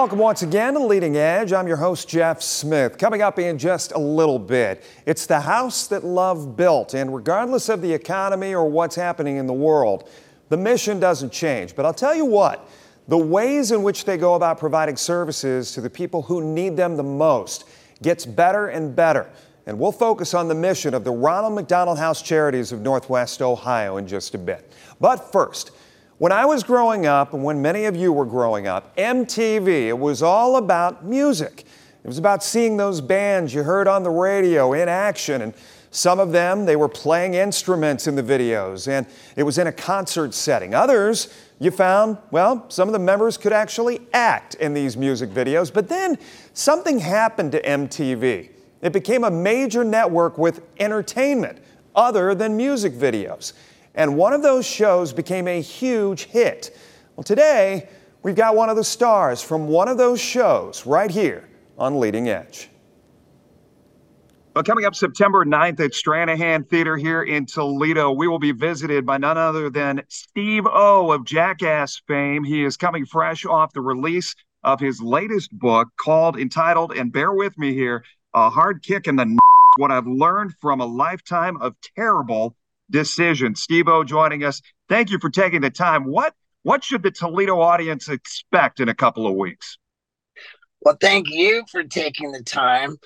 welcome once again to Leading Edge. I'm your host, Jeff Smith. Coming up in just a little bit, it's the house that love built. And regardless of the economy or what's happening in the world, the mission doesn't change. But I'll tell you what, the ways in which they go about providing services to the people who need them the most gets better and better. And we'll focus on the mission of the Ronald McDonald House Charities of Northwest Ohio in just a bit. But first, when I was growing up, and when many of you were growing up, MTV, it was all about music. It was about seeing those bands you heard on the radio in action. And some of them, they were playing instruments in the videos, and it was in a concert setting. Others, you found, well, some of the members could actually act in these music videos. But then something happened to MTV. It became a major network with entertainment other than music videos and one of those shows became a huge hit. Well, today, we've got one of the stars from one of those shows right here on Leading Edge. Well, coming up September 9th at Stranahan Theater here in Toledo, we will be visited by none other than Steve O of Jackass fame. He is coming fresh off the release of his latest book called, entitled, and bear with me here, A Hard Kick in the N- What I've Learned from a Lifetime of Terrible decision. Steve O joining us. Thank you for taking the time. What what should the Toledo audience expect in a couple of weeks? Well, thank you for taking the time.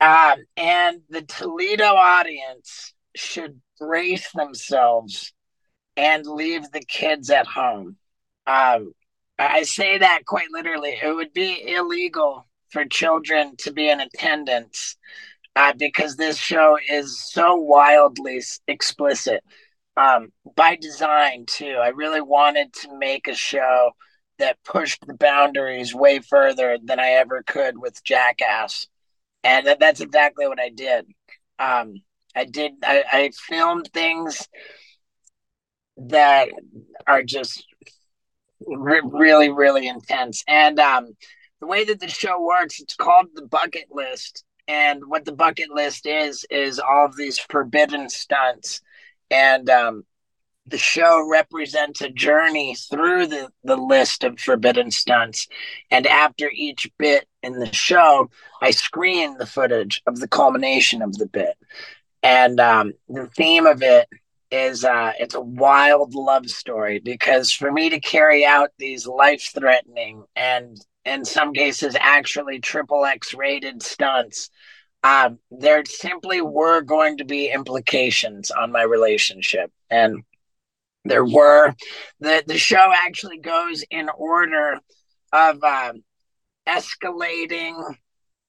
Um, and the Toledo audience should brace themselves and leave the kids at home. Um, I say that quite literally. It would be illegal for children to be in attendance uh, because this show is so wildly explicit um, by design too. I really wanted to make a show that pushed the boundaries way further than I ever could with Jackass, and that, that's exactly what I did. Um, I did. I, I filmed things that are just re- really, really intense, and um, the way that the show works, it's called the bucket list and what the bucket list is is all of these forbidden stunts. And um, the show represents a journey through the, the list of forbidden stunts. And after each bit in the show i screen the footage of the culmination of the bit. And um, the theme of it is uh, it's a wild love story because for me to carry out these life threatening and in some cases actually triple X rated stunts, um, there simply were going to be implications on my relationship. And there were. The, the show actually goes in order of uh, escalating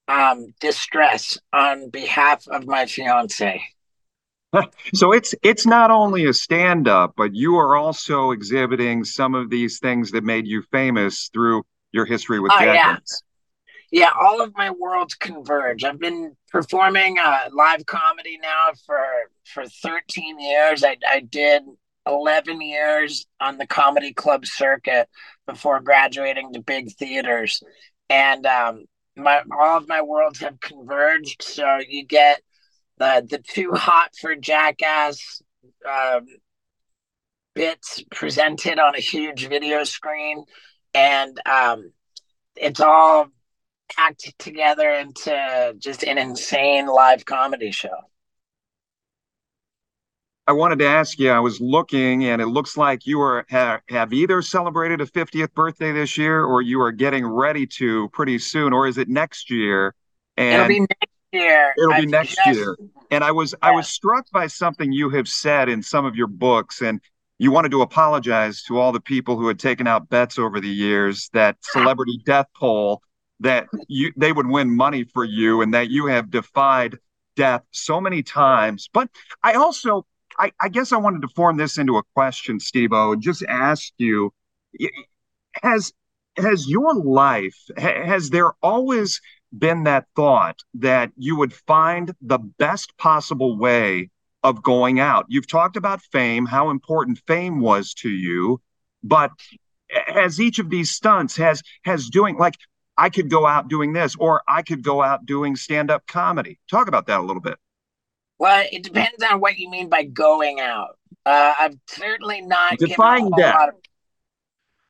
um, distress on behalf of my fiance. So it's it's not only a stand up, but you are also exhibiting some of these things that made you famous through your history with oh, yeah. yeah, all of my worlds converge. I've been performing uh, live comedy now for for 13 years. I, I did 11 years on the comedy club circuit before graduating to big theaters, and um, my all of my worlds have converged. So you get the the too hot for jackass um, bits presented on a huge video screen and um, it's all packed together into just an insane live comedy show. I wanted to ask you. I was looking, and it looks like you are have, have either celebrated a 50th birthday this year, or you are getting ready to pretty soon, or is it next year? And it'll be next year. It'll be next just, year. And I was yeah. I was struck by something you have said in some of your books, and you wanted to apologize to all the people who had taken out bets over the years that celebrity death pool that you they would win money for you and that you have defied death so many times. But i also i, I guess i wanted to form this into a question steve and just ask you has has your life has there always been that thought that you would find the best possible way of going out. You've talked about fame, how important fame was to you, but as each of these stunts has has doing like I could go out doing this or I could go out doing stand-up comedy. Talk about that a little bit. Well, it depends on what you mean by going out. Uh, I'm certainly not defying death. Of,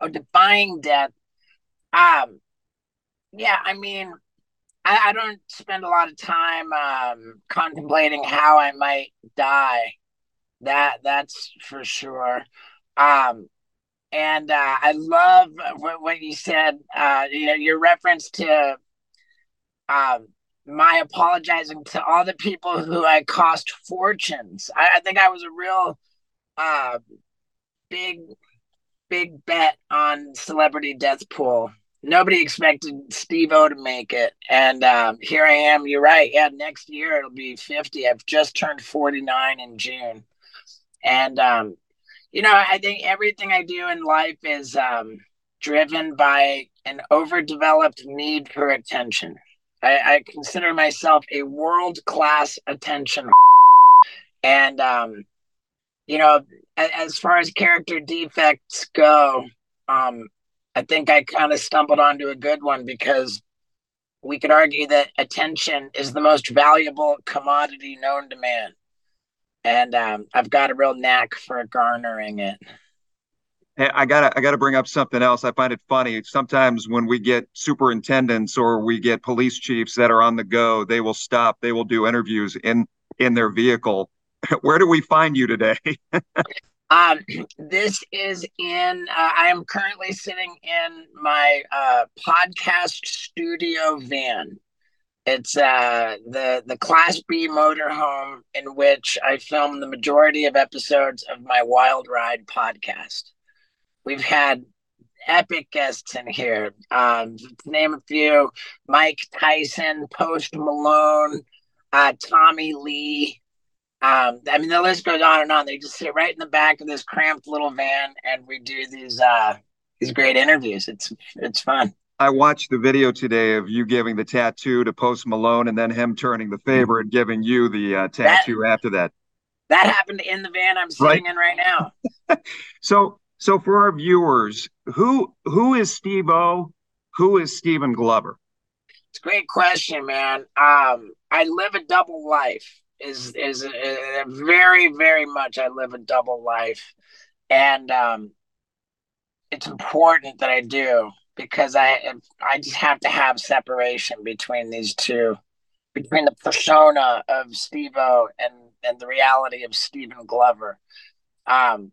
oh, defying death. Um, Yeah, I mean, I, I don't spend a lot of time um, contemplating how I might die. That that's for sure. Um, and uh, I love what, what you said. Uh, you know, your reference to um, my apologizing to all the people who I cost fortunes. I, I think I was a real uh, big, big bet on celebrity death pool. Nobody expected Steve O to make it, and um, here I am. You're right. Yeah, next year it'll be 50. I've just turned 49 in June, and um, you know, I think everything I do in life is um, driven by an overdeveloped need for attention. I, I consider myself a world class attention, and um, you know, as, far as character defects go, um, I think I kind of stumbled onto a good one because we could argue that attention is the most valuable commodity known to man and um, I've got a real knack for garnering it. Hey, I gotta I gotta bring up something else. I find it funny. Sometimes when we get superintendents or we get police chiefs that are on the go, they will stop. They will do interviews in in their vehicle. Where do we find you today? um, this is in. Uh, I am currently sitting in my uh, podcast studio van. It's uh, the the Class B motorhome in which I filmed the majority of episodes of my Wild Ride podcast. We've had epic guests in here. Um, name a few: Mike Tyson, Post Malone, uh, Tommy Lee. Um, I mean, the list goes on and on. They just sit right in the back of this cramped little van, and we do these uh, these great interviews. It's it's fun. I watched the video today of you giving the tattoo to Post Malone and then him turning the favor and giving you the uh, tattoo that, after that. That happened in the van I'm sitting right? in right now. so, so for our viewers, who who is Steve O? Who is Stephen Glover? It's a great question, man. Um, I live a double life. Is is a, a very very much I live a double life, and um, it's important that I do because I I just have to have separation between these two, between the persona of Steve-O and and the reality of Stephen Glover. Um,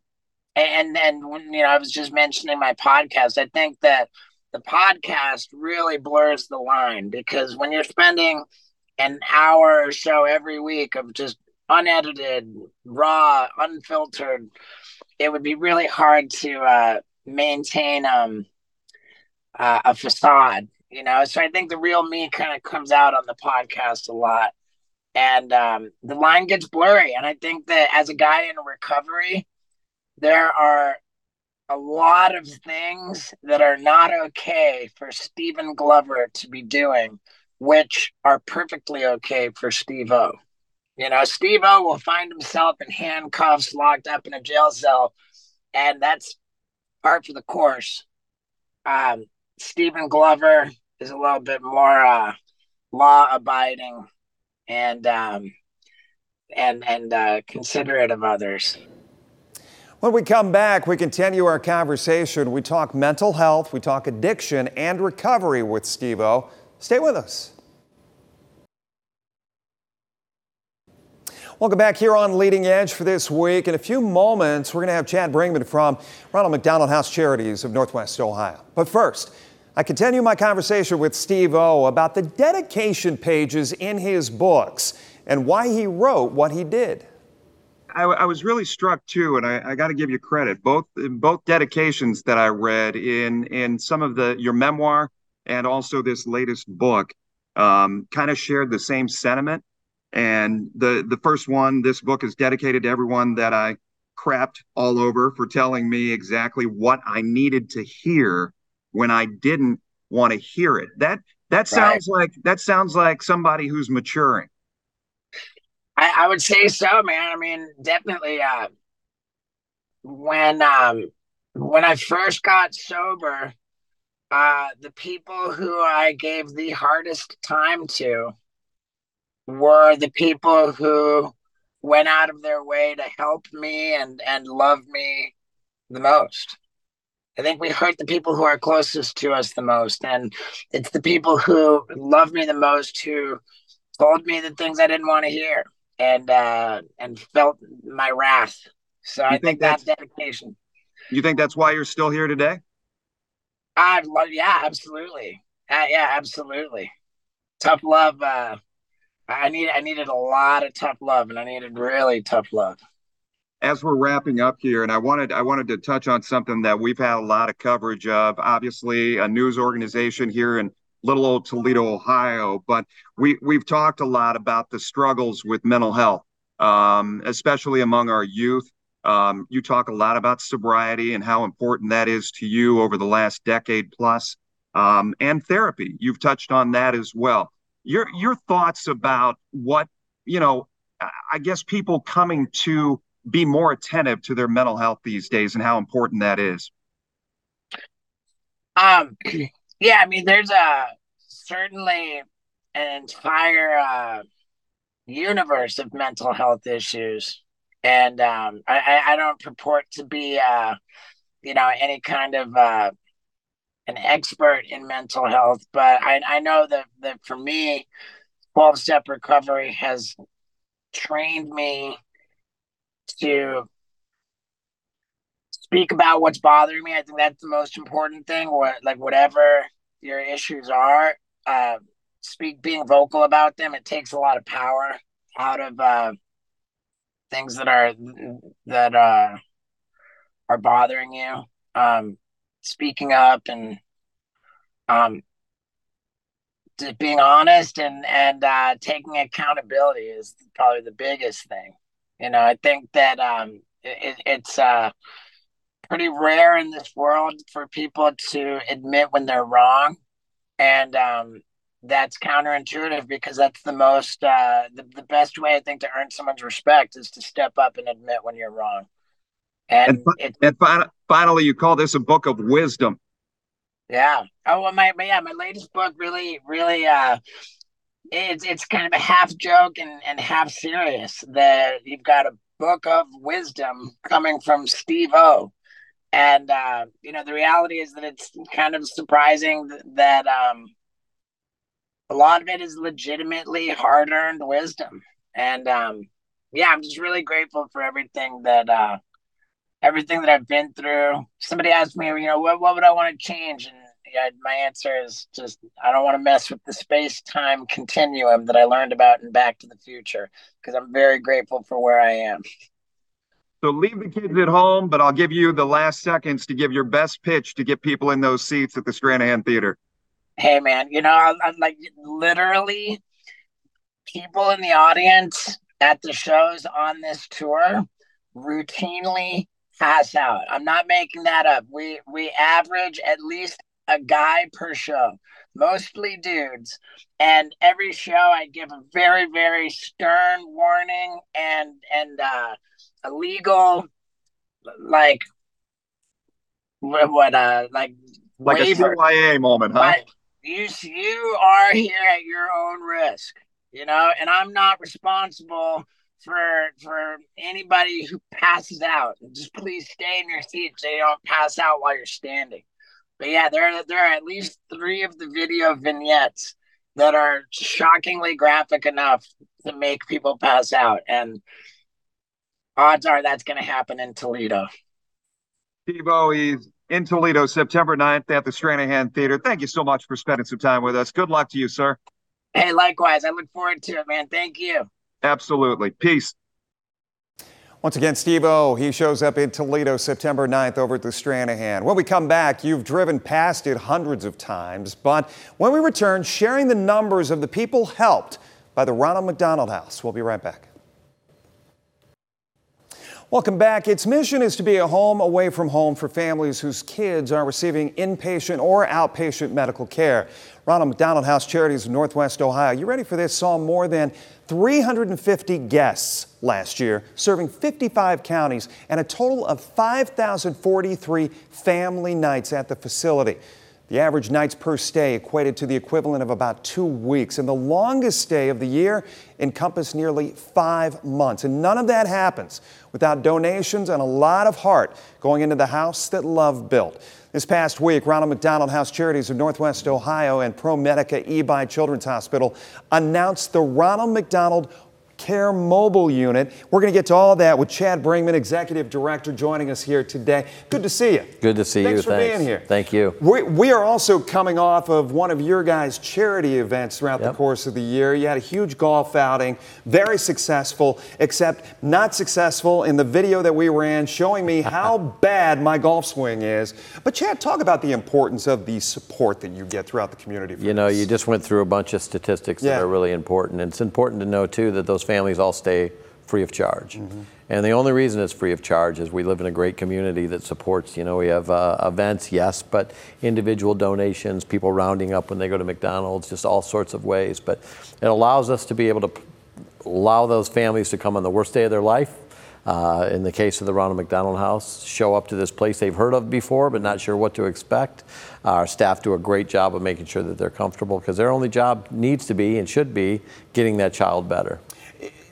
and then when you know I was just mentioning my podcast, I think that the podcast really blurs the line because when you're spending an hour or so every week of just unedited, raw, unfiltered, it would be really hard to uh, maintain um uh, a facade, you know. So I think the real me kind of comes out on the podcast a lot, and um, the line gets blurry. And I think that as a guy in recovery, there are a lot of things that are not okay for Stephen Glover to be doing, which are perfectly okay for Steve O. You know, Steve O will find himself in handcuffs, locked up in a jail cell, and that's part for the course. Um, Stephen Glover is a little bit more uh, law abiding and um, and and uh, considerate of others. When we come back, we continue our conversation. We talk mental health, we talk addiction and recovery with Steve O. Stay with us. Welcome back here on Leading Edge for this week. In a few moments, we're going to have Chad Bringman from Ronald McDonald House Charities of Northwest Ohio. But first, I continue my conversation with Steve O about the dedication pages in his books and why he wrote what he did. I, I was really struck too, and I, I got to give you credit. Both both dedications that I read in in some of the your memoir and also this latest book um, kind of shared the same sentiment. And the the first one, this book is dedicated to everyone that I crapped all over for telling me exactly what I needed to hear when I didn't want to hear it. That that sounds right. like that sounds like somebody who's maturing. I, I would say so, man. I mean, definitely. Uh, when um, when I first got sober, uh, the people who I gave the hardest time to were the people who went out of their way to help me and and love me the most I think we hurt the people who are closest to us the most. And it's the people who love me the most who told me the things I didn't want to hear and uh, and felt my wrath. So you I think, think that's, that's dedication. You think that's why you're still here today? I love, yeah, absolutely. Uh, yeah, absolutely. Tough love. Uh, I need, I needed a lot of tough love, and I needed really tough love as we're wrapping up here, and I wanted I wanted to touch on something that we've had a lot of coverage of. Obviously, a news organization here in little old Toledo, Ohio, but we we've talked a lot about the struggles with mental health, um, especially among our youth. Um, you talk a lot about sobriety and how important that is to you over the last decade plus, um, and therapy. You've touched on that as well. Your your thoughts about what you know? I guess people coming to be more attentive to their mental health these days and how important that is? Um, yeah, I mean, there's a certainly an entire uh, universe of mental health issues, and um, I, I don't purport to be, uh, you know, any kind of uh, an expert in mental health, but I, I know that that for me, twelve step recovery has trained me to speak about what's bothering me. I think that's the most important thing. What like whatever your issues are, uh, speak being vocal about them. It takes a lot of power out of uh, things that are that uh, are bothering you. Um, speaking up and um, being honest and and uh, taking accountability is probably the biggest thing. You know, I think that um, it, it's uh, pretty rare in this world for people to admit when they're wrong, and um, that's counterintuitive because that's the most uh, the, the best way I think to earn someone's respect is to step up and admit when you're wrong. And and, and fin- finally, you call this a book of wisdom. Yeah. Oh, well, my, my yeah, my latest book really, really uh, it's it's kind of a half joke and, and half serious that you've got a book of wisdom coming from Steve O. And uh, you know, the reality is that it's kind of surprising that, um, a lot of it is legitimately hard earned wisdom. And um, yeah, I'm just really grateful for everything that uh, everything that I've been through. Somebody asked me, you know, what what would I want to change? And yeah, my answer is just I don't want to mess with the space time continuum that I learned about in Back to the Future because I'm very grateful for where I am. So leave the kids at home, but I'll give you the last seconds to give your best pitch to get people in those seats at the Stranahan Theater. Hey, man, you know, I'm, I'm like literally people in the audience at the shows on this tour routinely pass out. I'm not making that up. We we average at least a guy per show, mostly dudes. And every show I give a very, very stern warning and and uh a legal like what, uh like like waiver. a CYA moment, huh? You you are here at your own risk, you know, and I'm not responsible for for anybody who passes out. Just please stay in your seat so you don't pass out while you're standing. But yeah, there there are at least three of the video vignettes that are shockingly graphic enough to make people pass out, and odds are that's going to happen in Toledo. Steve he's in Toledo, September 9th at the Stranahan Theater. Thank you so much for spending some time with us. Good luck to you, sir. Hey, likewise. I look forward to it, man. Thank you. Absolutely. Peace. Once again, Steve O, he shows up in Toledo September 9th over at the Stranahan. When we come back, you've driven past it hundreds of times, but when we return, sharing the numbers of the people helped by the Ronald McDonald House. We'll be right back. Welcome back. Its mission is to be a home away from home for families whose kids are receiving inpatient or outpatient medical care. Ronald McDonald House Charities of Northwest Ohio. You ready for this? Saw more than 350 guests last year, serving 55 counties and a total of 5,043 family nights at the facility. The average nights per stay equated to the equivalent of about two weeks, and the longest stay of the year encompassed nearly five months. And none of that happens without donations and a lot of heart going into the house that love built. This past week, Ronald McDonald House Charities of Northwest Ohio and ProMedica Ebeid Children's Hospital announced the Ronald McDonald Care Mobile Unit. We're going to get to all that with Chad Bringman, Executive Director, joining us here today. Good to see you. Good to see you. Thanks you. for Thanks. being here. Thank you. We, we are also coming off of one of your guys' charity events throughout the course of the year. You had a huge golf outing, very successful, except not successful in the video that we ran showing me how bad my golf swing is. But Chad, talk about the importance of the support that you get throughout the community. For You know, you just went through a bunch of statistics Yeah. that are really important. And it's important to know, too, that those families all stay free of charge. Mm-hmm. And the only reason it's free of charge is we live in a great community that supports, you know, we have uh, events, yes, but individual donations, people rounding up when they go to McDonald's, just all sorts of ways. But it allows us to be able to p- allow those families to come on the worst day of their life. Uh, in the case of the Ronald McDonald House, show up to this place they've heard of before but not sure what to expect. Our staff do a great job of making sure that they're comfortable because their only job needs to be and should be getting that child better.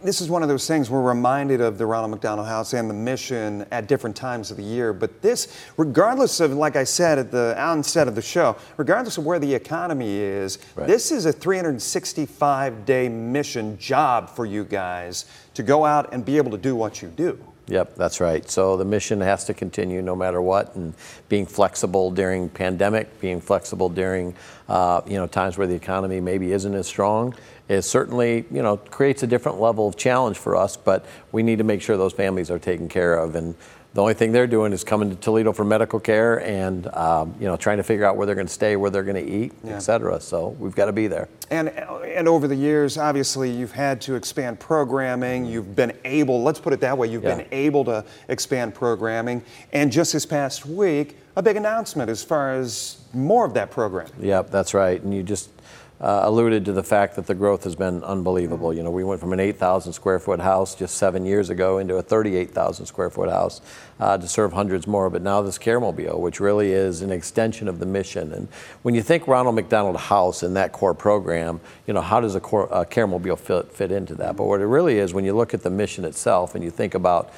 This is one of those things we're reminded of the Ronald McDonald House and the mission at different times of the year. But this, regardless of, like I said at the onset of the show, regardless of where the economy is, Right. this is a 365 day mission job for you guys to go out and be able to do what you do. Yep, that's right. So the mission has to continue no matter what, and being flexible during pandemic, being flexible during uh, you know times where the economy maybe isn't as strong, is certainly you know creates a different level of challenge for us. But we need to make sure those families are taken care of, and the only thing they're doing is coming to Toledo for medical care and um, you know trying to figure out where they're going to stay, where they're going to eat, Yeah. et cetera. So we've got to be there. And, and over the years, obviously, you've had to expand programming. You've been able, let's put it that way, you've Yeah. been able to expand programming. And just this past week, a big announcement as far as more of that program. Yep, that's right. And you just uh, alluded to the fact that the growth has been unbelievable. You know, we went from an 8,000 square foot house just seven years ago into a 38,000 square foot house uh, to serve hundreds more. But now this Caremobile, which really is an extension of the mission. And when you think Ronald McDonald House and that core program, you know, how does a, core, a Caremobile fit, fit into that? But what it really is, when you look at the mission itself and you think about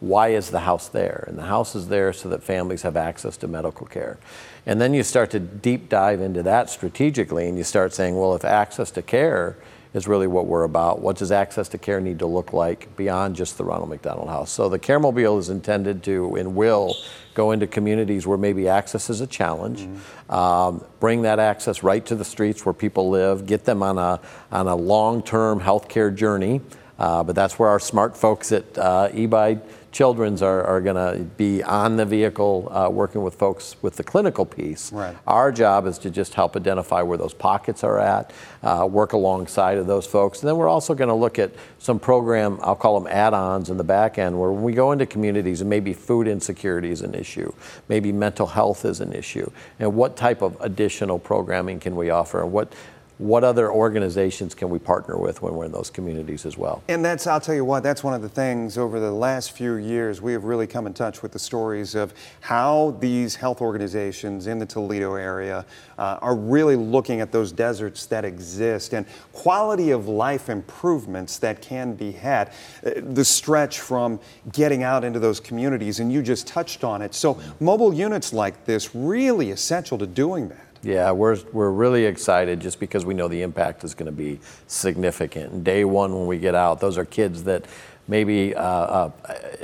why is the house there? And the house is there so that families have access to medical care. And then you start to deep dive into that strategically and you start saying, well, if access to care is really what we're about, what does access to care need to look like beyond just the Ronald McDonald House? So the Caremobile is intended to and will go into communities where maybe access is a challenge, um, bring that access right to the streets where people live, get them on a, on a long-term healthcare journey. Uh, but that's where our smart folks at uh, Ebeid Children's are, are going to be on the vehicle uh, working with folks with the clinical piece. Right. Our job is to just help identify where those pockets are at, uh, work alongside of those folks. And then we're also going to look at some program, I'll call them add ons in the back end, where when we go into communities and maybe food insecurity is an issue, maybe mental health is an issue, and what type of additional programming can we offer, and what what other organizations can we partner with when we're in those communities as well? And that's, I'll tell you what, that's one of the things over the last few years we have really come in touch with the stories of how these health organizations in the Toledo area uh, are really looking at those deserts that exist and quality of life improvements that can be had. Uh, The stretch from getting out into those communities, and you just touched on it. So, mobile units like this really essential to doing that. Yeah, we're, we're really excited just because we know the impact is going to be significant. And day one, when we get out, those are kids that maybe uh, uh,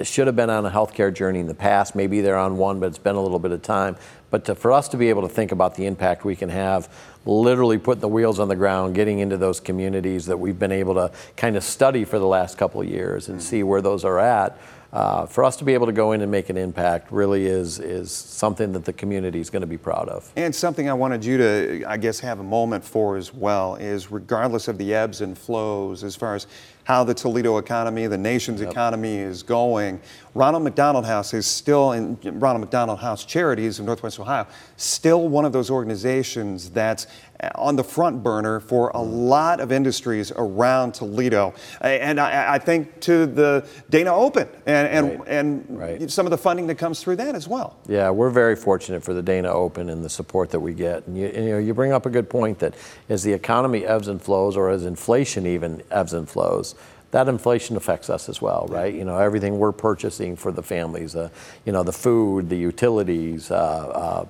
should have been on a healthcare journey in the past. Maybe they're on one, but it's been a little bit of time. But to, for us to be able to think about the impact we can have, literally putting the wheels on the ground, getting into those communities that we've been able to kind of study for the last couple of years and see where those are at. Uh, for us to be able to go in and make an impact really is is something that the community is going to be proud of. And something I wanted you to, I guess, have a moment for as well is regardless of the ebbs and flows, as far as how the Toledo economy, the nation's economy is going, Ronald McDonald House is still, in Ronald McDonald House Charities of Northwest Ohio, still one of those organizations that's on the front burner for a lot of industries around Toledo. And I, I think to the Dana Open and, and, Right. and Right. some of the funding that comes through that as well. Yeah, we're very fortunate for the Dana Open and the support that we get. And you, and, you know, you bring up a good point that as the economy ebbs and flows, or as inflation even ebbs and flows, that inflation affects us as well, right? You know, everything we're purchasing for the families, uh, you know, the food, the utilities, uh, uh,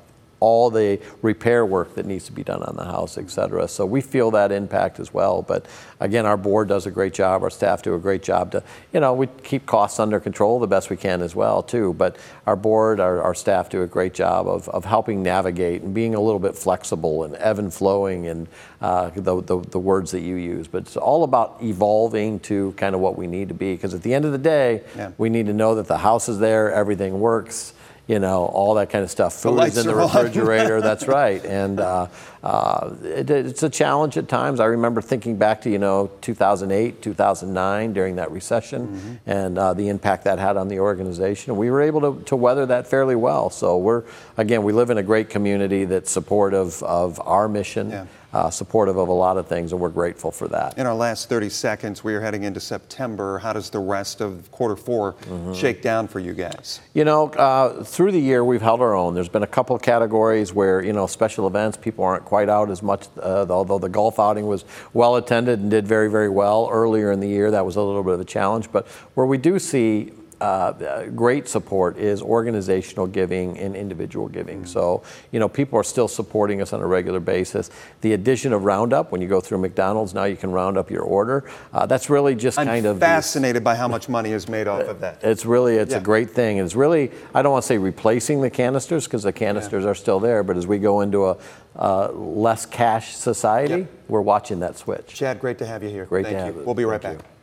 all the repair work that needs to be done on the house, et cetera. So we feel that impact as well. But again, our board does a great job. Our staff do a great job to, you know, we keep costs under control the best we can as well, too. But our board, our, our staff do a great job of, of helping navigate and being a little bit flexible and ebb and flowing and uh, the, the, the words that you use. But it's all about evolving to kind of what we need to be. Because at the end of the day, Yeah. we need to know that the house is there, everything works. You know, all that kind of stuff. Food is in the refrigerator. That's right. And uh, uh, it, it's a challenge at times. I remember thinking back to, you know, 2008, 2009 during that recession and uh, the impact that had on the organization. We were able to, to weather that fairly well. So we're, again, we live in a great community that's supportive of our mission, Yeah. Uh, supportive of a lot of things, and we're grateful for that. In our last 30 seconds, we are heading into September. How does the rest of quarter 4 Mm-hmm. shake down for you guys? You know, uh, through the year, we've held our own. There's been a couple of categories where, you know, special events, people aren't quite out as much, uh, although the golf outing was well attended and did very, very well earlier in the year. That was a little bit of a challenge. But where we do see uh, great support is organizational giving and individual giving. So, you know, people are still supporting us on a regular basis. The addition of Roundup, when you go through McDonald's, now you can round up your order. Uh, that's really just I'm kind of fascinated by how much money is made off of that. it's really it's Yeah. a great thing. It's really I don't want to say replacing the canisters because the canisters are still there, but as we go into a uh, less cash society, Yep. we're watching that switch. Chad, great to have you here. Great to Thank have you. you. We'll be right Thank back.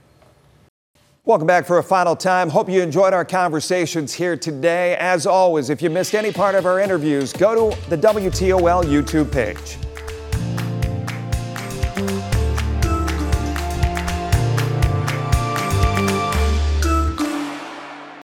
Welcome back for a final time. Hope you enjoyed our conversations here today. As always, if you missed any part of our interviews, go to the WTOL YouTube page.